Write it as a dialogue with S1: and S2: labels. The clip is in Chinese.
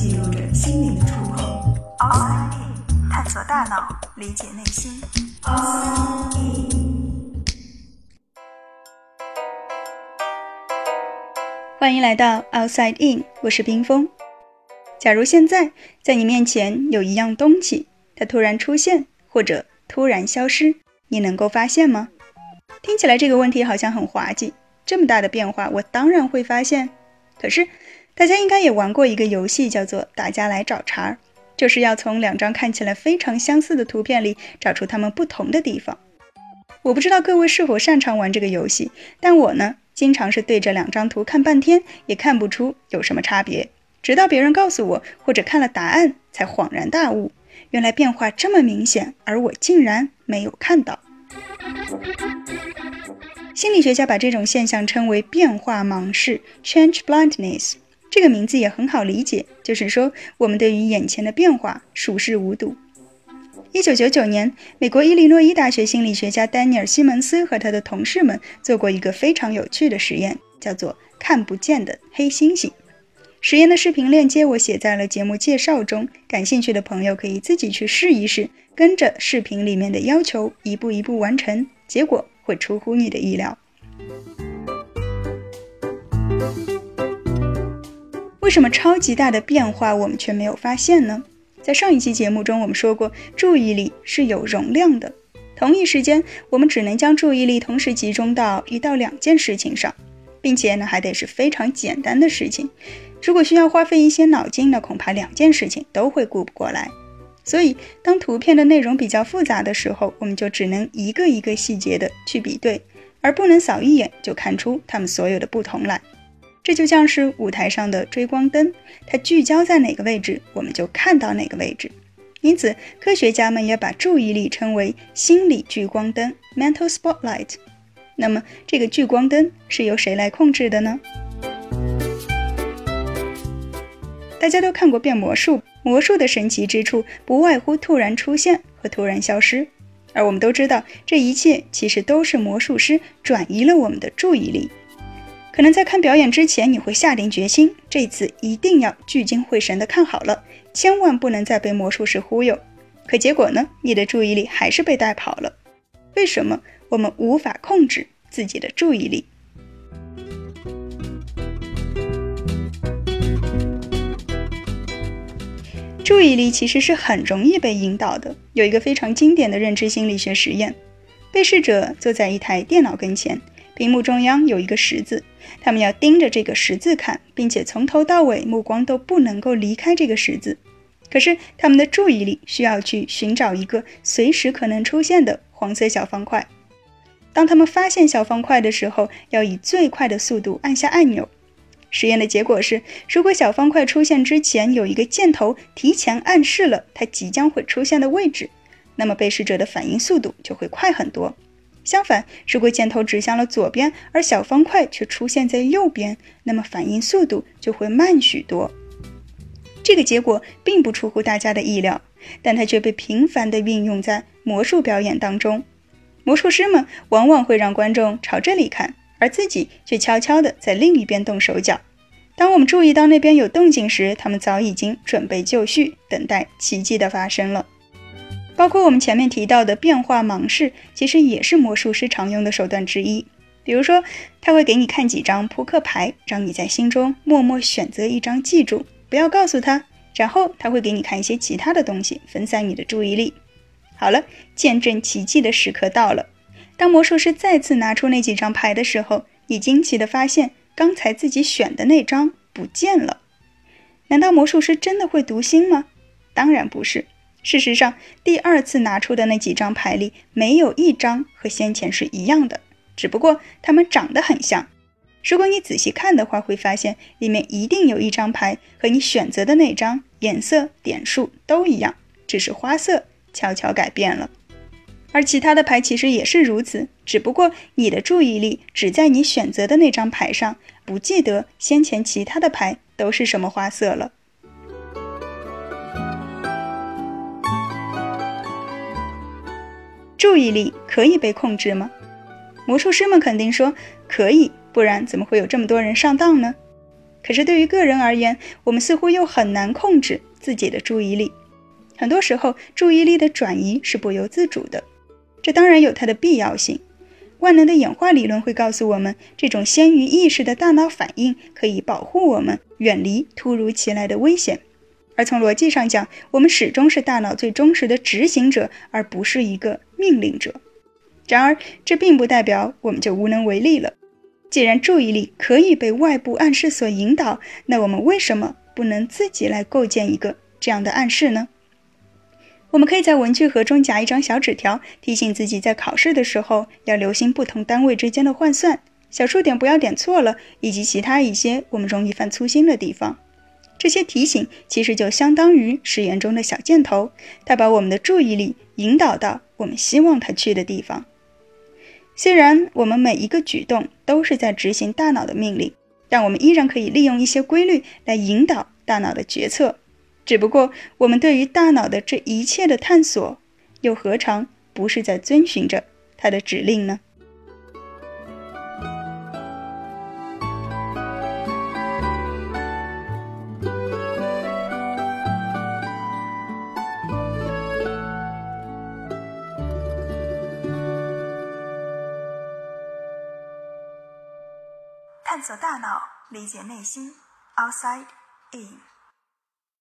S1: 记录着心灵的触碰。Outside 探索大脑，理解内心。Outside。
S2: 欢迎来到 Outside In，我是冰峰。假如现在在你面前有一样东西，它突然出现或者突然消失，你能够发现吗？听起来这个问题好像很滑稽。这么大的变化，我当然会发现。可是，大家应该也玩过一个游戏，叫做“大家来找茬儿”，就是要从两张看起来非常相似的图片里找出它们不同的地方。我不知道各位是否擅长玩这个游戏，但我呢，经常是对着两张图看半天，也看不出有什么差别。直到别人告诉我，或者看了答案，才恍然大悟，原来变化这么明显，而我竟然没有看到。心理学家把这种现象称为变化盲视 （change blindness）。这个名字也很好理解，就是说我们对于眼前的变化熟视无睹。一九九九年，美国伊利诺伊大学心理学家丹尼尔·西蒙斯和他的同事们做过一个非常有趣的实验，叫做“看不见的黑猩猩”。实验的视频链接我写在了节目介绍中，感兴趣的朋友可以自己去试一试，跟着视频里面的要求一步一步完成，结果会出乎你的意料。为什么超级大的变化我们却没有发现呢？在上一期节目中，我们说过，注意力是有容量的，同一时间我们只能将注意力同时集中到一到两件事情上，并且呢还得是非常简单的事情。如果需要花费一些脑筋，那恐怕两件事情都会顾不过来。所以，当图片的内容比较复杂的时候，我们就只能一个一个细节的去比对，而不能扫一眼就看出它们所有的不同来。这就像是舞台上的追光灯，它聚焦在哪个位置，我们就看到哪个位置。因此，科学家们也把注意力称为心理聚光灯 （mental spotlight）。那么，这个聚光灯是由谁来控制的呢？大家都看过变魔术，魔术的神奇之处不外乎突然出现和突然消失，而我们都知道，这一切其实都是魔术师转移了我们的注意力。可能在看表演之前，你会下定决心，这次一定要聚精会神地看好了，千万不能再被魔术师忽悠。可结果呢？你的注意力还是被带跑了。为什么我们无法控制自己的注意力？注意力其实是很容易被引导的。有一个非常经典的认知心理学实验：被试者坐在一台电脑跟前，屏幕中央有一个十字，他们要盯着这个十字看，并且从头到尾目光都不能够离开这个十字。可是他们的注意力需要去寻找一个随时可能出现的黄色小方块。当他们发现小方块的时候，要以最快的速度按下按钮。实验的结果是，如果小方块出现之前有一个箭头提前暗示了它即将会出现的位置，那么被试者的反应速度就会快很多。相反，如果箭头指向了左边，而小方块却出现在右边，那么反应速度就会慢许多。这个结果并不出乎大家的意料，但它却被频繁地运用在魔术表演当中。魔术师们往往会让观众朝这里看。而自己却悄悄地在另一边动手脚。当我们注意到那边有动静时，他们早已经准备就绪，等待奇迹的发生了。包括我们前面提到的变化盲视，其实也是魔术师常用的手段之一。比如说，他会给你看几张扑克牌，让你在心中默默选择一张，记住不要告诉他。然后他会给你看一些其他的东西，分散你的注意力。好了，见证奇迹的时刻到了。当魔术师再次拿出那几张牌的时候，你惊奇地发现，刚才自己选的那张不见了。难道魔术师真的会读心吗？当然不是。事实上，第二次拿出的那几张牌里，没有一张和先前是一样的，只不过它们长得很像。如果你仔细看的话，会发现里面一定有一张牌和你选择的那张颜色、点数都一样，只是花色悄悄改变了。而其他的牌其实也是如此，只不过你的注意力只在你选择的那张牌上，不记得先前其他的牌都是什么花色了。注意力可以被控制吗？魔术师们肯定说可以，不然怎么会有这么多人上当呢？可是对于个人而言，我们似乎又很难控制自己的注意力。很多时候，注意力的转移是不由自主的，这当然有它的必要性。万能的演化理论会告诉我们，这种先于意识的大脑反应可以保护我们远离突如其来的危险。而从逻辑上讲，我们始终是大脑最忠实的执行者，而不是一个命令者。然而，这并不代表我们就无能为力了。既然注意力可以被外部暗示所引导，那我们为什么不能自己来构建一个这样的暗示呢？我们可以在文具盒中夹一张小纸条，提醒自己在考试的时候要留心不同单位之间的换算，小数点不要点错了，以及其他一些我们容易犯粗心的地方。这些提醒其实就相当于实验中的小箭头，它把我们的注意力引导到我们希望它去的地方。虽然我们每一个举动都是在执行大脑的命令，但我们依然可以利用一些规律来引导大脑的决策。只不过，我们对于大脑的这一切的探索，又何尝不是在遵循着它的指令呢？
S1: 探索大脑，理解内心，Outside In。